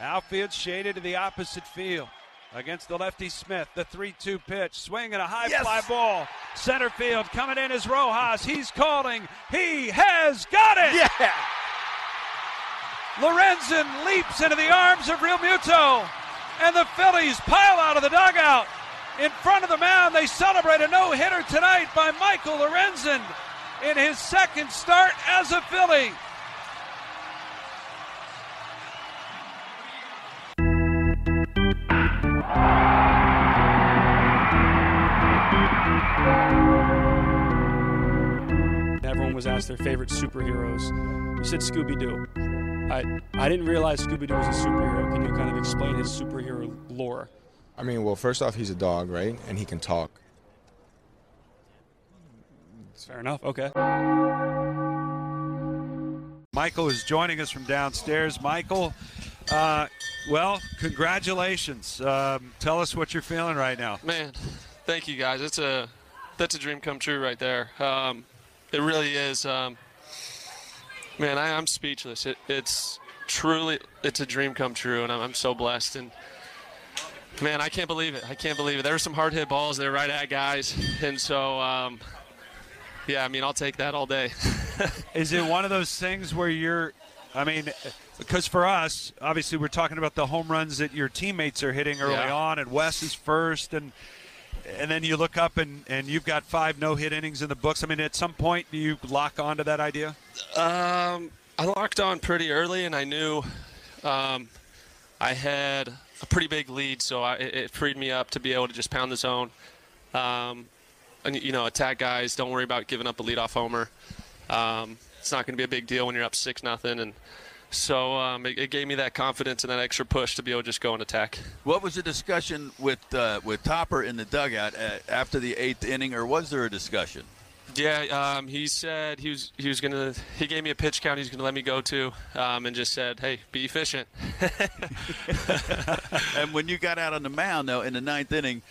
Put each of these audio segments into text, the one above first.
Outfield shaded to the opposite field against the lefty Smith. The 3 2 pitch. Swing and a high Yes. fly ball. Center field coming in is Rojas. He's calling. He has got it. Yeah. Lorenzen leaps into the arms of Realmuto. And the Phillies pile out of the dugout. In front of the mound, they celebrate a no hitter tonight by Michael Lorenzen in his second start as a Philly. Everyone was asked their favorite superheroes. You said Scooby Doo. I I didn't realize Scooby Doo was a superhero. Can you kind of explain his superhero lore? I mean, well, first off, he's a dog, right? And he can talk. Fair enough. Okay. Michael is joining us from downstairs. Michael, uh, well, congratulations. Um, tell us what you're feeling right now. Man, thank you guys. It's a that's a dream come true right there. Um, it really is. Um, man, I, I'm speechless. It, it's truly it's a dream come true, and I'm, I'm so blessed. And man, I can't believe it. I can't believe it. There were some hard hit balls there right at guys, and so um, yeah, I mean, I'll take that all day. Is it one of those things where you're, I mean, because for us, obviously, we're talking about the home runs that your teammates are hitting early Yeah. on, and Wes is first, and and then you look up and, and you've got five no hit innings in the books. I mean, at some point, do you lock onto that idea? Um, I locked on pretty early, and I knew um, I had a pretty big lead, so I, it, it freed me up to be able to just pound the zone. Um, and you know, attack guys. Don't worry about giving up a leadoff homer. Um, it's not going to be a big deal when you're up six nothing, and so um, it, it gave me that confidence and that extra push to be able to just go and attack. What was the discussion with uh, with Topper in the dugout uh, after the eighth inning, or was there a discussion? Yeah, um, he said he was he was gonna he gave me a pitch count he's gonna let me go to, um, and just said, hey, be efficient. and when you got out on the mound, though, in the ninth inning,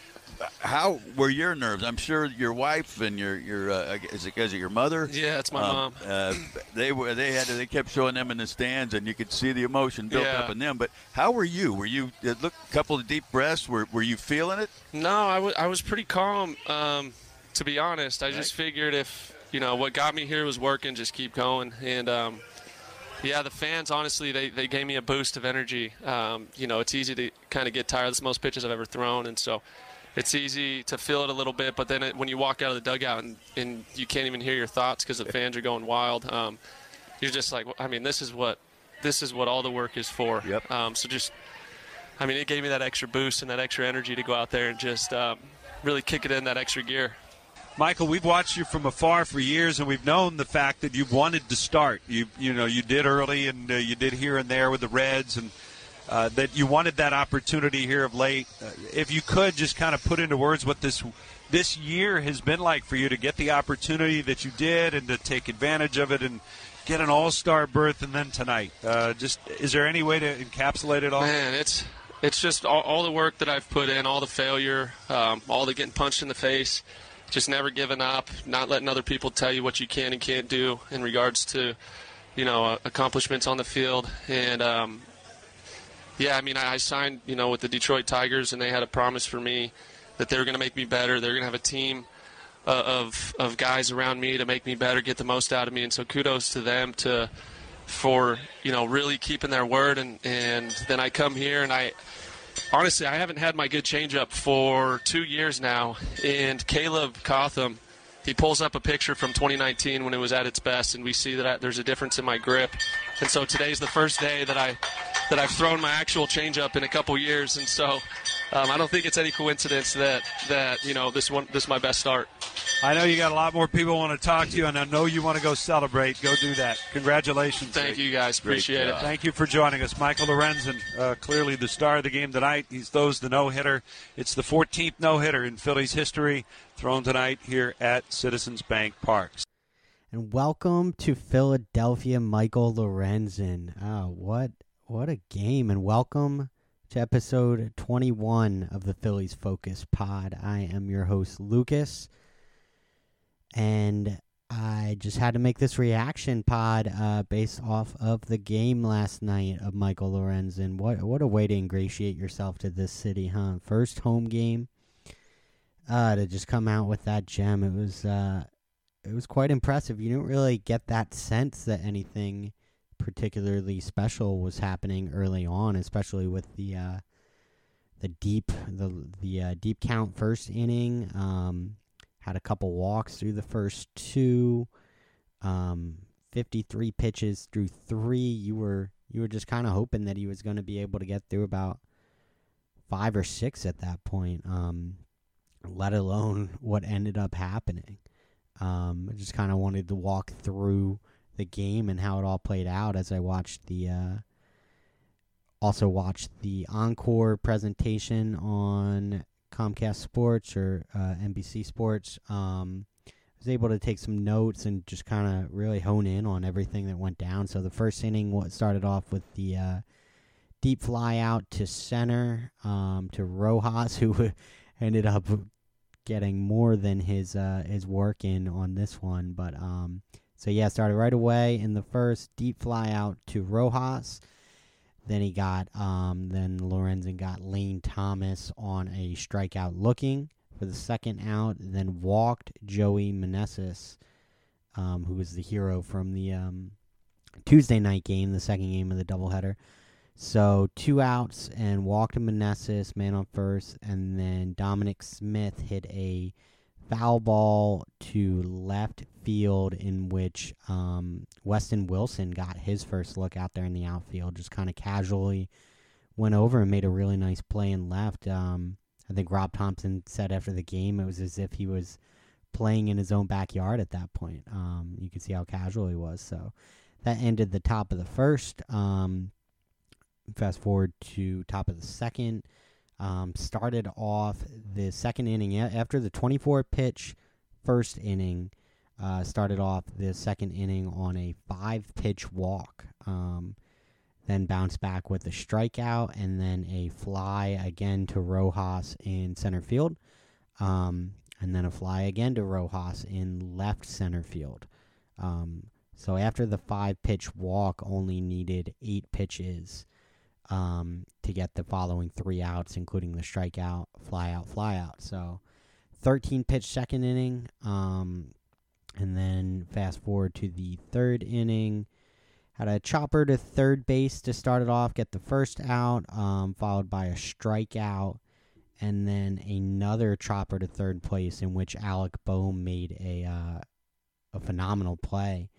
how were your nerves? I'm sure your wife and your your uh, is it is it your mother? Yeah, it's my Um, mom. Uh, they were they had they kept showing them in the stands, and you could see the emotion built Yeah. up in them. But how were you? Were you uh, look a couple of deep breaths? Were were you feeling it? No, I wa- I was pretty calm. Um, to be honest, I just figured if you know what got me here was working, just keep going. And um, yeah, the fans honestly they, they gave me a boost of energy. Um, you know, it's easy to kind of get tired. That's the most pitches I've ever thrown, and so it's easy to feel it a little bit. But then it, when you walk out of the dugout and, and you can't even hear your thoughts because the fans are going wild, um, you're just like, I mean, this is what this is what all the work is for. Yep. Um, so just I mean, it gave me that extra boost and that extra energy to go out there and just um, really kick it in that extra gear. Michael, we've watched you from afar for years, and we've known the fact that you've wanted to start. You, you know, you did early, and uh, you did here and there with the Reds, and uh, that you wanted that opportunity here of late. Uh, if you could just kind of put into words what this this year has been like for you to get the opportunity that you did, and to take advantage of it, and get an All Star berth, and then tonight. Uh, just is there any way to encapsulate it all? Man, it's it's just all, all the work that I've put in, all the failure, um, all the getting punched in the face, just never giving up, not letting other people tell you what you can and can't do in regards to, you know, uh, accomplishments on the field. And um, yeah, I mean, I, signed, you know, with the Detroit Tigers, and they had a promise for me that they were going to make me better. They're going to have a team uh, of of guys around me to make me better, get the most out of me. And so kudos to them to for you know really keeping their word. And and then I come here and I honestly I haven't had my good changeup for two years now. And Caleb Cotham. He pulls up a picture from 2019 when it was at its best, and we see that I, there's a difference in my grip. And so today's the first day that I that I've thrown my actual changeup in a couple years, and so um, I don't think it's any coincidence that that you know this one this is my best start. I know you got a lot more people want to talk to you, and I know you want to go celebrate. Go do that. Congratulations. Thank you guys, appreciate it. Thank you for joining us. Michael Lorenzen, uh, clearly the star of the game tonight. He's throws the no hitter. It's the 14th no hitter in Phillies history thrown tonight here at Citizens Bank Parks. And welcome to Philadelphia, Michael Lorenzen. Oh, what what a game! And welcome to episode 21 of the Phillies Focus Pod. I am your host, Lucas, and I just had to make this reaction pod uh, based off of the game last night of Michael Lorenzen. What what a way to ingratiate yourself to this city, huh? First home game. Uh, to just come out with that gem, it was uh, it was quite impressive. You didn't really get that sense that anything particularly special was happening early on, especially with the uh, the deep the the uh, deep count first inning. Um, had a couple walks through the first two. Um, 53 pitches through three. You were you were just kind of hoping that he was going to be able to get through about five or six at that point. Um, let alone what ended up happening. Um, I just kind of wanted to walk through the game and how it all played out as I watched the. Uh, also watched the encore presentation on Comcast Sports or uh, NBC Sports. Um, was able to take some notes and just kind of really hone in on everything that went down. So the first inning what started off with the uh, deep fly out to center um, to Rojas, who ended up getting more than his uh, his work in on this one. But um, so yeah, started right away in the first deep fly out to Rojas. Then he got um, then Lorenzen got Lane Thomas on a strikeout looking for the second out. Then walked Joey Meneses, um, who was the hero from the um, Tuesday night game, the second game of the doubleheader. So two outs and walked Meneses, man on first, and then Dominic Smith hit a foul ball to left field in which um, Weston Wilson got his first look out there in the outfield, just kind of casually went over and made a really nice play and left. Um, I think Rob Thomson said after the game it was as if he was playing in his own backyard at that point. Um, you can see how casual he was. So that ended the top of the first. Um, fast forward to top of the second. Um, started off the second inning after the 24 pitch first inning. Uh, started off the second inning on a five pitch walk. Um, then bounced back with a strikeout and then a fly again to Rojas in center field. Um, and then a fly again to Rojas in left center field. Um, so after the five pitch walk, only needed eight pitches um, to get the following three outs, including the strikeout, flyout, flyout. So 13 pitch second inning. Um, and then fast forward to the third inning. Had a chopper to third base to start it off, get the first out, um, followed by a strikeout, and then another chopper to third place in which Alec Bohm made a uh, a phenomenal play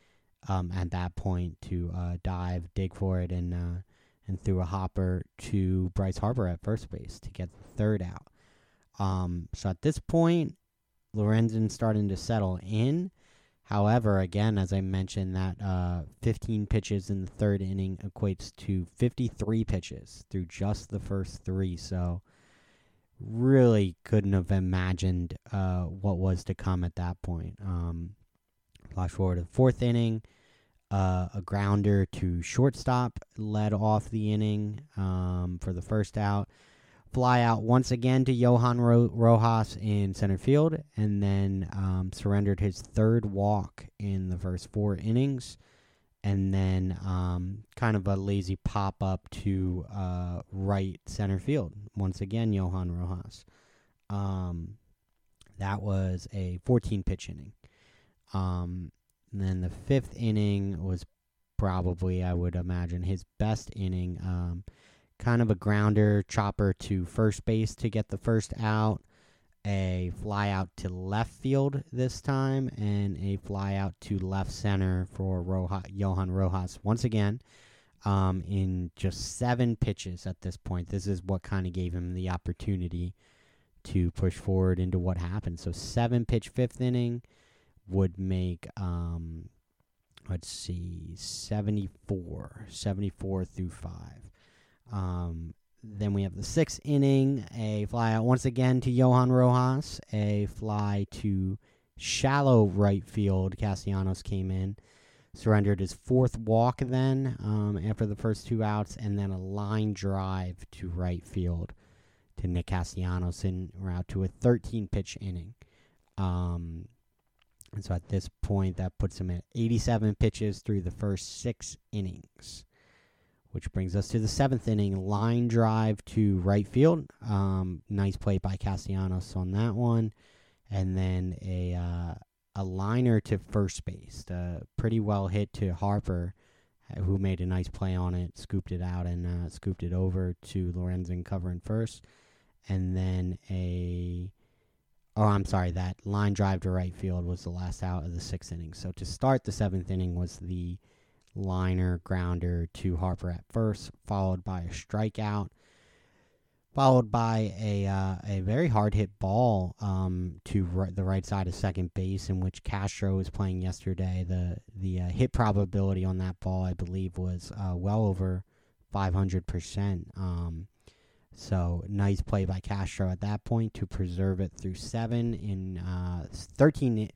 um, at that point to uh, dive, dig for it, and uh, and threw a hopper to Bryce Harper at first base to get the third out. Um, so at this point, Lorenzen's starting to settle in. However, again, as I mentioned, that uh, 15 pitches in the third inning equates to 53 pitches through just the first three. So, really couldn't have imagined uh, what was to come at that point. Um, flash forward to the fourth inning. Uh, a grounder to shortstop led off the inning um, for the first out. Fly out once again to Johan Ro- Rojas in center field, and then um, surrendered his third walk in the first four innings. And then um, kind of a lazy pop up to uh, right center field. Once again, Johan Rojas. Um, that was a 14 pitch inning. Um, and then the fifth inning was probably, I would imagine, his best inning. Um, kind of a grounder chopper to first base to get the first out, a fly out to left field this time, and a fly out to left center for Roja, Johan Rojas once again. Um, in just seven pitches at this point, this is what kind of gave him the opportunity to push forward into what happened. So seven pitch fifth inning would make um let's see 74 74 through 5 um then we have the sixth inning a fly out once again to johan rojas a fly to shallow right field. Castellanos came in surrendered his fourth walk then um, after the first two outs and then a line drive to right field to nick castellanos in route to a 13 pitch inning. Um, And so at this point, that puts him at 87 pitches through the first six innings, which brings us to the seventh inning. Line drive to right field. Um, nice play by Castellanos on that one. And then a, uh, a liner to first base. Uh, pretty well hit to Harper, who made a nice play on it, scooped it out, and uh, scooped it over to Lorenzen covering first. And then a oh, I'm sorry, that line drive to right field was the last out of the sixth inning. So to start the seventh inning was the liner grounder to Harper at first, followed by a strikeout, followed by a uh, a very hard hit ball um, to r- the right side of second base, in which Castro was playing yesterday. The the uh, hit probability on that ball, I believe, was uh, well over 500 percent. So nice play by Castro at that point to preserve it through seven in uh, 13,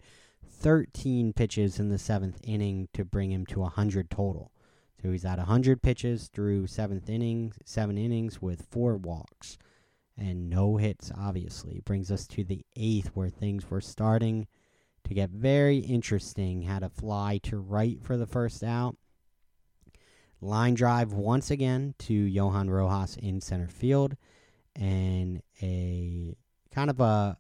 13 pitches in the seventh inning to bring him to 100 total. So he's at 100 pitches through seventh innings, seven innings with four walks and no hits. Obviously, brings us to the eighth where things were starting to get very interesting. Had a fly to right for the first out. Line drive once again to Johan Rojas in center field, and a kind of a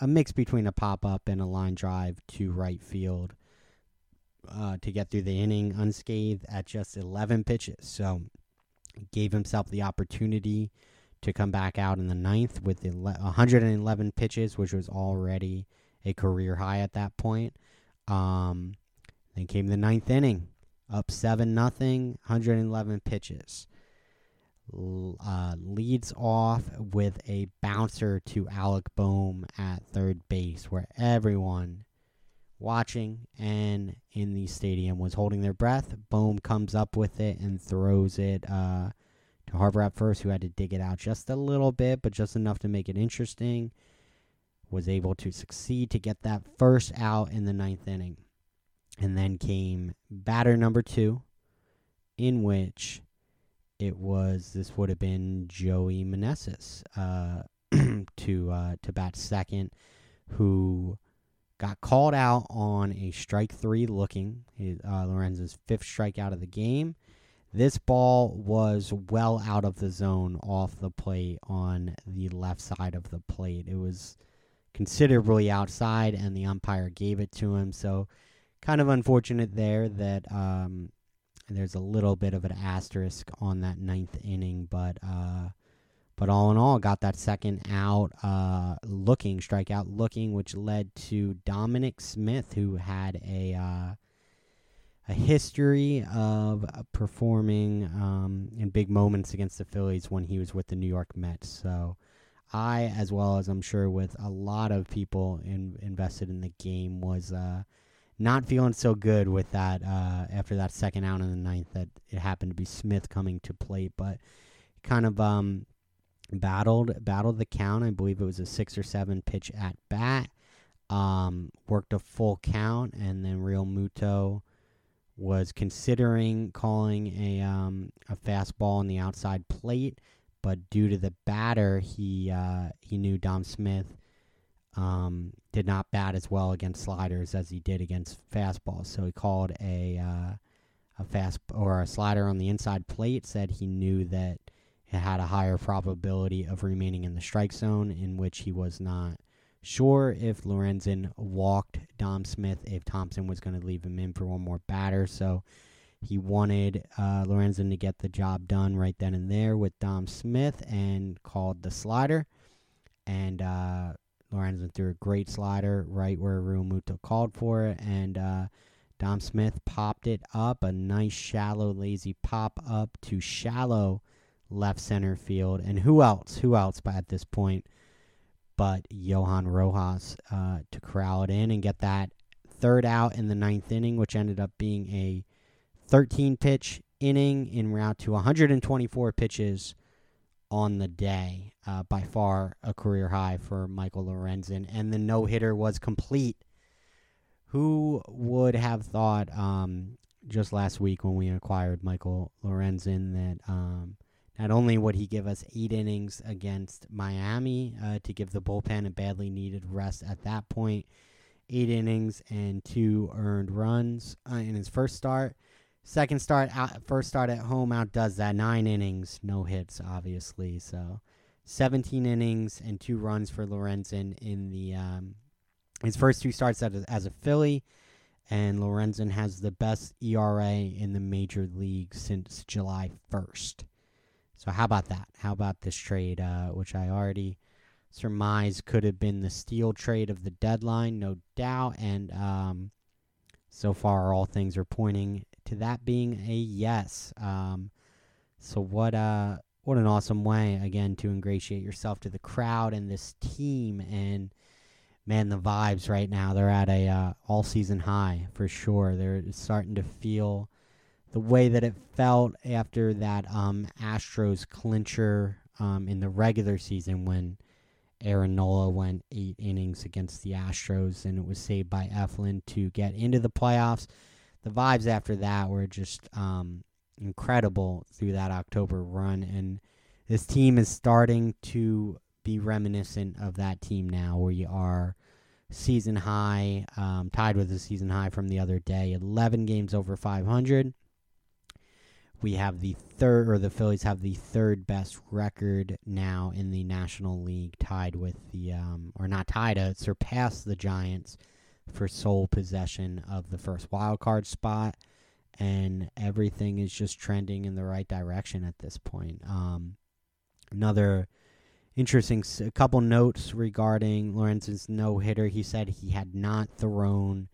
a mix between a pop up and a line drive to right field uh, to get through the inning unscathed at just 11 pitches. So gave himself the opportunity to come back out in the ninth with 111 pitches, which was already a career high at that point. Um, then came the ninth inning up 7 nothing, 111 pitches. Uh, leads off with a bouncer to Alec Bohm at third base, where everyone watching and in the stadium was holding their breath. Bohm comes up with it and throws it uh, to Harper at first, who had to dig it out just a little bit, but just enough to make it interesting. Was able to succeed to get that first out in the ninth inning. And then came batter number two, in which it was this would have been Joey Meneses uh, to uh, to bat second, who got called out on a strike three looking uh, Lorenzen's fifth strikeout of the game. This ball was well out of the zone off the plate on the left side of the plate. It was considerably outside, and the umpire gave it to him. So kind of unfortunate there that um, there's a little bit of an asterisk on that ninth inning, but uh, but all in all, got that second out uh, looking strikeout looking, which led to Dominic Smith, who had a uh, a history of performing um, in big moments against the Phillies when he was with the New York Mets. So. I, as well as I'm sure with a lot of people in, invested in the game, was uh, not feeling so good with that uh, after that second out in the ninth that it happened to be Smith coming to plate, but kind of um, battled battled the count. I believe it was a six or seven pitch at bat. Um, worked a full count, and then Realmuto was considering calling a um, a fastball on the outside plate, but due to the batter, he uh, he knew Dom Smith um, did not bat as well against sliders as he did against fastballs. So he called a uh, a fast or a slider on the inside plate. Said he knew that it had a higher probability of remaining in the strike zone, in which he was not sure if Lorenzen walked Dom Smith if Thomson was going to leave him in for one more batter. So he wanted uh, Lorenzen to get the job done right then and there with Dom Smith and called the slider. And uh, Lorenzen threw a great slider right where Realmuto called for it, and uh, Dom Smith popped it up. A nice, shallow, lazy pop up to shallow left center field. And who else? Who else But at this point but Johan Rojas uh, to corral it in and get that third out in the ninth inning, which ended up being a 13 pitch inning in route to 124 pitches on the day. Uh, by far a career high for Michael Lorenzen, and the no hitter was complete. Who would have thought um, just last week when we acquired Michael Lorenzen that um, not only would he give us eight innings against Miami uh, to give the bullpen a badly needed rest at that point, eight innings and two earned runs uh, in his first start. Second start, out, first start at home, outdoes that nine innings, no hits, obviously. So, 17 innings and two runs for Lorenzen in the um, his first two starts as a, as a Philly, and Lorenzen has the best ERA in the major league since July 1st. So, how about that? How about this trade, uh, which I already surmise could have been the steal trade of the deadline, no doubt, and um, so far all things are pointing to that being a yes. Um, so what uh what an awesome way again to ingratiate yourself to the crowd and this team and man the vibes right now they're at a uh, all season high for sure. They're starting to feel the way that it felt after that um, Astros clincher um, in the regular season when Aaron Nola went eight innings against the Astros and it was saved by Eflin to get into the playoffs the vibes after that were just um, incredible through that October run, and this team is starting to be reminiscent of that team now, where you are season high, um, tied with the season high from the other day, 11 games over 500. We have the third, or the Phillies have the third best record now in the National League, tied with the, um, or not tied, uh, surpassed the Giants for sole possession of the first wild card spot, and everything is just trending in the right direction at this point. Um, another interesting, couple notes regarding Lorenzen's no hitter. He said he had not thrown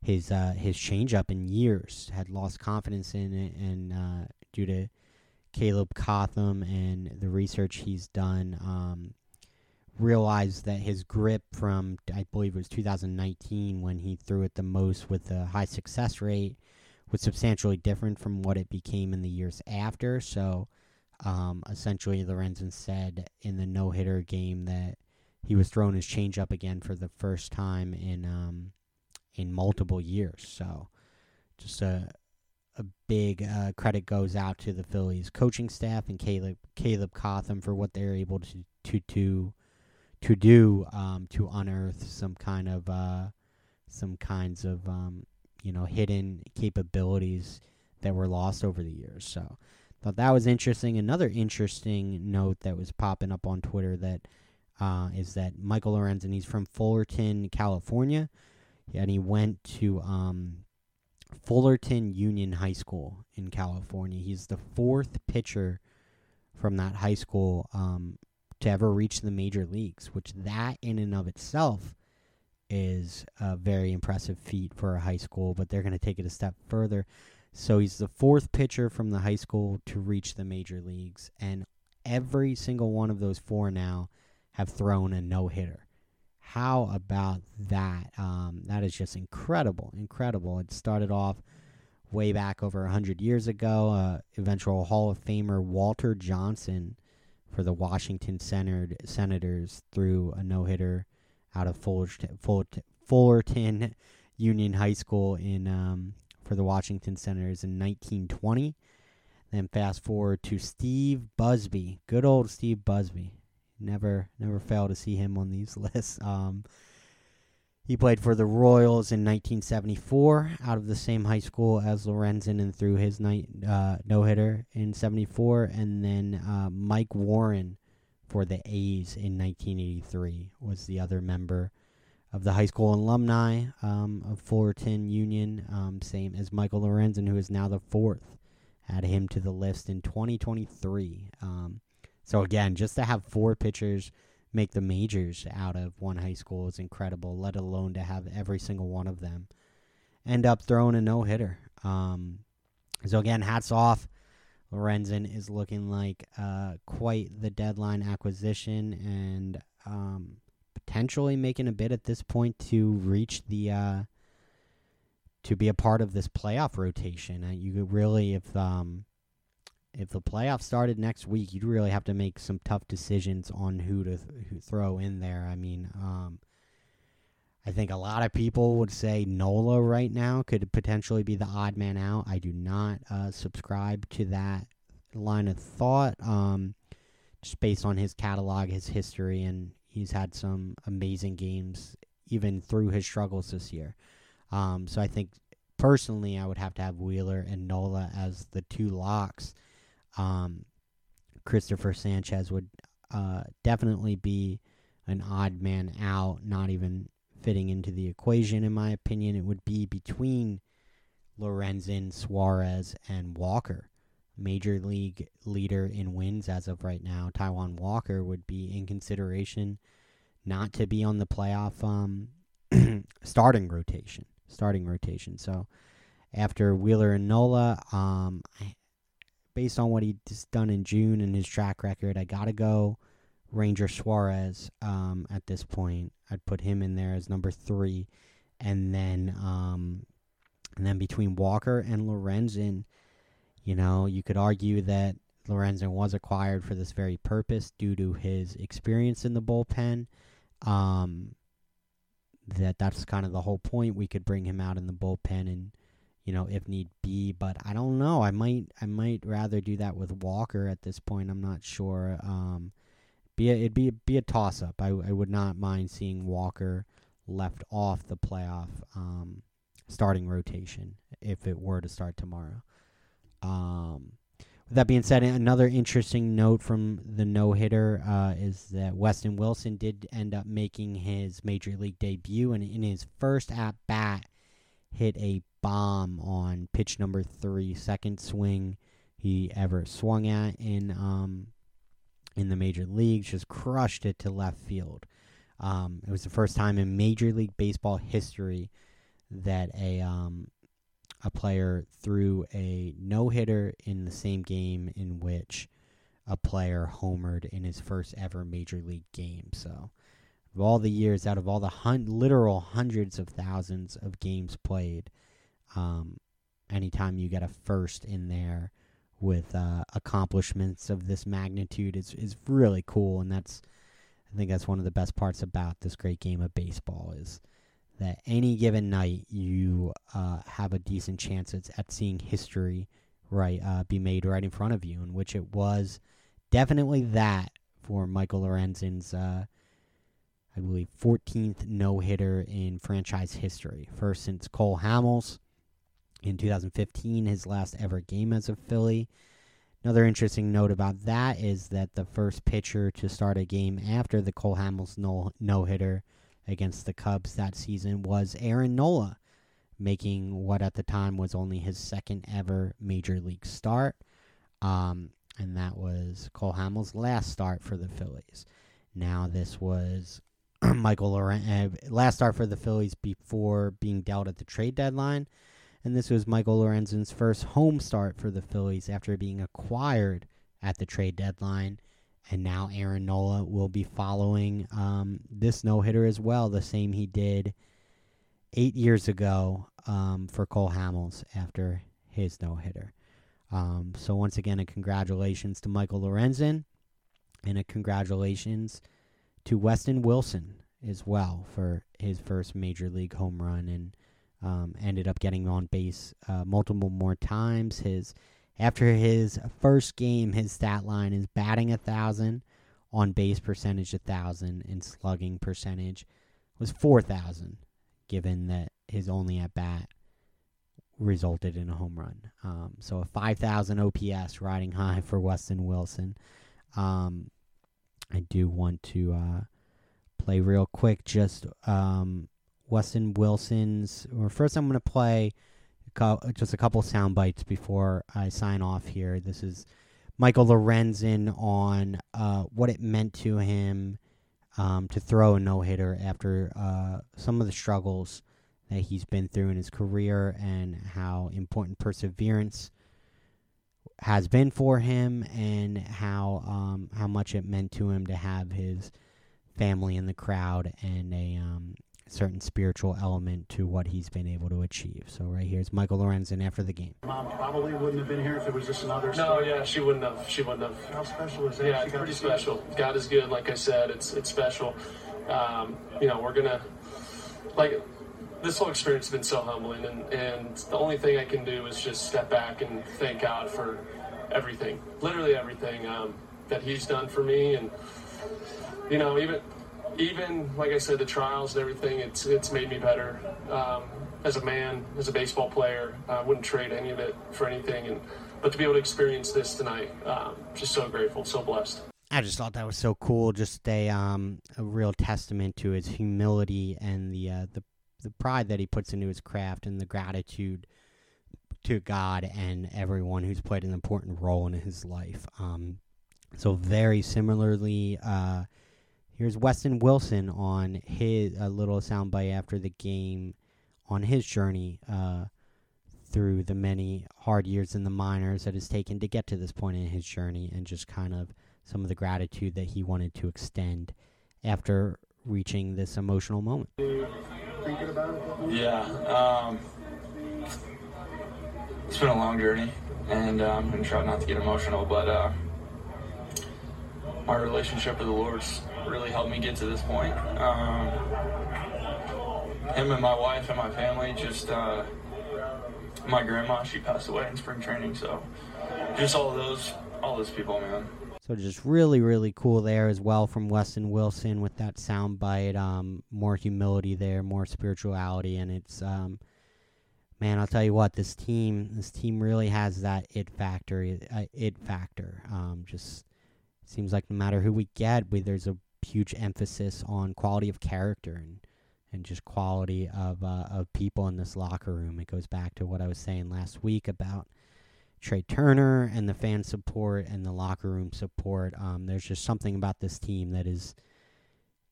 his uh, his changeup in years, had lost confidence in it, and uh, due to Caleb Cotham and the research he's done. Um, realized that his grip from I believe it was 2019 when he threw it the most with a high success rate was substantially different from what it became in the years after. So um, essentially, Lorenzen said in the no hitter game that he was throwing his changeup again for the first time in um, in multiple years. So just a a big uh, credit goes out to the Phillies coaching staff and Caleb Caleb Cotham for what they're able to to to to do um, to unearth some kind of uh, some kinds of um, you know hidden capabilities that were lost over the years. So thought that was interesting. Another interesting note that was popping up on Twitter that uh, is that Michael Lorenzen he's from Fullerton, California, and he went to um, Fullerton Union High School in California. He's the fourth pitcher from that high school um, to ever reach the major leagues, which that in and of itself is a very impressive feat for a high school, but they're going to take it a step further. So he's the fourth pitcher from the high school to reach the major leagues, and every single one of those four now have thrown a no hitter. How about that? Um, that is just incredible, incredible. It started off way back over 100 years ago. Uh, eventual Hall of Famer Walter Johnson for the Washington Senators, Senators threw a no hitter out of Fullerton Union High School in um, for the Washington Senators in 1920. Then fast forward to Steve Busby, good old Steve Busby. Never, never fail to see him on these lists. Um, he played for the Royals in 1974 out of the same high school as Lorenzen and threw his uh, no hitter in 74. And then uh, Mike Warren for the A's in 1983 was the other member of the high school alumni um, of Fullerton Union, um, same as Michael Lorenzen, who is now the fourth. Add him to the list in 2023. Um, so, again, just to have four pitchers make the majors out of one high school is incredible, let alone to have every single one of them end up throwing a no hitter. Um, so, again, hats off. Lorenzen is looking like uh, quite the deadline acquisition and um, potentially making a bid at this point to reach the. Uh, to be a part of this playoff rotation, uh, you could really, if um, if the playoffs started next week, you'd really have to make some tough decisions on who to th- who throw in there. I mean, um, I think a lot of people would say Nola right now could potentially be the odd man out. I do not uh, subscribe to that line of thought, um, just based on his catalog, his history, and he's had some amazing games even through his struggles this year. Um, so I think personally, I would have to have Wheeler and Nola as the two locks. Um, Christopher Sanchez would uh, definitely be an odd man out, not even fitting into the equation, in my opinion. It would be between Lorenzen, Suarez, and Walker. Major league leader in wins as of right now. Taijuan Walker would be in consideration not to be on the playoff um, starting rotation. Starting rotation. So after Wheeler and Nola, um, based on what he's done in June and his track record, I gotta go Ranger Suarez um, at this point. I'd put him in there as number three, and then um, and then between Walker and Lorenzen, you know, you could argue that Lorenzen was acquired for this very purpose due to his experience in the bullpen. Um, that that's kind of the whole point. We could bring him out in the bullpen and you know if need be, but I don't know. I might I might rather do that with Walker at this point. I'm not sure. Um, be a, it'd be be a toss up. I I would not mind seeing Walker left off the playoff um, starting rotation if it were to start tomorrow. Um, with that being said, another interesting note from the no hitter uh, is that Weston Wilson did end up making his major league debut, and in his first at bat, hit a bomb on pitch number three, second swing he ever swung at in um, in the major leagues, just crushed it to left field. Um, it was the first time in Major League Baseball history that a um, a player threw a no hitter in the same game in which a player homered in his first ever major league game. So, of all the years, out of all the hun- literal hundreds of thousands of games played, um, anytime you get a first in there with uh, accomplishments of this magnitude is is really cool, and that's I think that's one of the best parts about this great game of baseball is that any given night you uh, have a decent chance at, at seeing history right uh, be made right in front of you, in which it was definitely that for Michael Lorenzen's, uh, I believe, 14th no hitter in franchise history. First since Cole Hamels in 2015, his last ever game as a Philly. Another interesting note about that is that the first pitcher to start a game after the Cole Hamels no hitter against the Cubs that season was Aaron Nola, making what at the time was only his second ever major league start. Um, and that was Cole Hamels' last start for the Phillies. Now, this was Michael Loren- uh, last start for the Phillies before being dealt at the trade deadline. And this was Michael Lorenzen's first home start for the Phillies after being acquired at the trade deadline and now Aaron Nola will be following um, this no hitter as well, the same he did eight years ago um, for Cole Hamels after his no hitter. Um, so, once again, a congratulations to Michael Lorenzen and a congratulations to Weston Wilson as well for his first major league home run and um, ended up getting on base uh, multiple more times. His after his first game, his stat line is batting a thousand, on base percentage a thousand, and slugging percentage was four thousand. Given that his only at bat resulted in a home run, um, so a five thousand OPS riding high for Weston Wilson. Um, I do want to uh, play real quick just um, Weston Wilson's. Or first, I'm going to play just a couple sound bites before I sign off here. This is Michael Lorenzen on uh, what it meant to him um, to throw a no hitter after uh, some of the struggles that he's been through in his career and how important perseverance has been for him and how um, how much it meant to him to have his family in the crowd and a um, certain spiritual element to what he's been able to achieve. So right here is Michael Lorenzen after the game. Mom probably wouldn't have been here if it was just another. No, story. yeah, she wouldn't have. She wouldn't have. How special is that? Yeah, She pretty to see special. God is good. Like I said, it's it's special. Um, you know, we're gonna like this whole experience has been so humbling, and and the only thing I can do is just step back and thank God for everything, literally everything um, that He's done for me, and you know, even even like I said, the trials and everything, it's it's made me better um, as a man, as a baseball player. I wouldn't trade any of it for anything, and but to be able to experience this tonight, um, just so grateful, so blessed. I just thought that was so cool. Just a um a real testament to his humility and the uh, the the pride that he puts into his craft and the gratitude to God and everyone who's played an important role in his life. Um, so very similarly, uh, here's Weston Wilson on his a little soundbite after the game on his journey uh, through the many hard years in the minors that has taken to get to this point in his journey, and just kind of some of the gratitude that he wanted to extend after reaching this emotional moment. Yeah, um, it's been a long journey, and uh, I'm going to try not to get emotional, but uh, my relationship with the Lord's really helped me get to this point. Um, him and my wife and my family, just uh, my grandma, she passed away in spring training, so just all those, all those people, man. So just really, really cool there as well from Weston Wilson with that sound bite. Um, more humility there, more spirituality, and it's um, man, I'll tell you what, this team, this team really has that it factor, uh, it factor. Um, just seems like no matter who we get, we, there's a huge emphasis on quality of character and and just quality of uh, of people in this locker room. It goes back to what I was saying last week about Trea Turner and the fan support and the locker room support. Um, there's just something about this team that is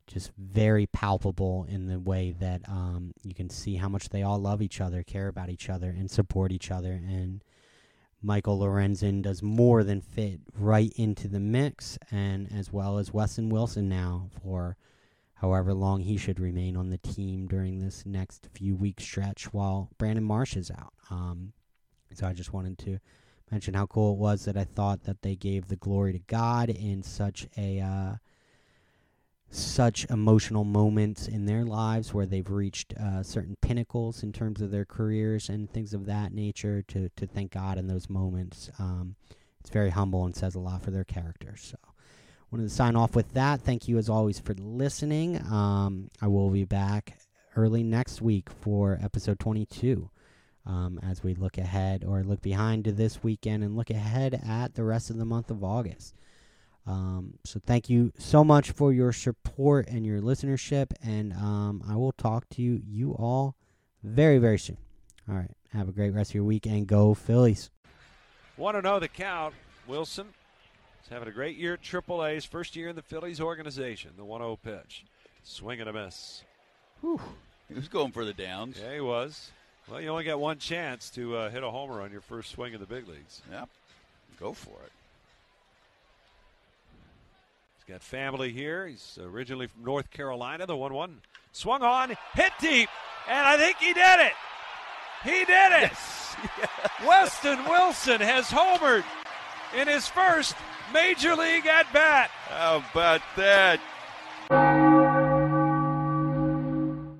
just very palpable in the way that um, you can see how much they all love each other, care about each other, and support each other. And Michael Lorenzen does more than fit right into the mix, and as well as Weston Wilson now for however long he should remain on the team during this next few week stretch while Brandon Marsh is out. Um, so I just wanted to mention how cool it was that I thought that they gave the glory to God in such a uh, such emotional moments in their lives where they've reached uh, certain pinnacles in terms of their careers and things of that nature. To to thank God in those moments, um, it's very humble and says a lot for their character. So. Wanted to sign off with that. Thank you as always for listening. Um, I will be back early next week for episode 22 um, as we look ahead or look behind to this weekend and look ahead at the rest of the month of August. Um, so thank you so much for your support and your listenership, and um, I will talk to you, you all very, very soon. All right. Have a great rest of your week and go Phillies. Want to know the count? Wilson is having a great year at Triple A's, first year in the Phillies organization. The 1 0 pitch. Swing and a miss. Whew. He was going for the downs. Yeah, he was. Well, you only got one chance to uh, hit a homer on your first swing in the big leagues. Yep. Go for it. He's got family here. He's originally from North Carolina. The 1 1 swung on, hit deep, and I think he did it. He did it. Yes. yes. Weston Wilson has homered in his first major league at bat. How about that?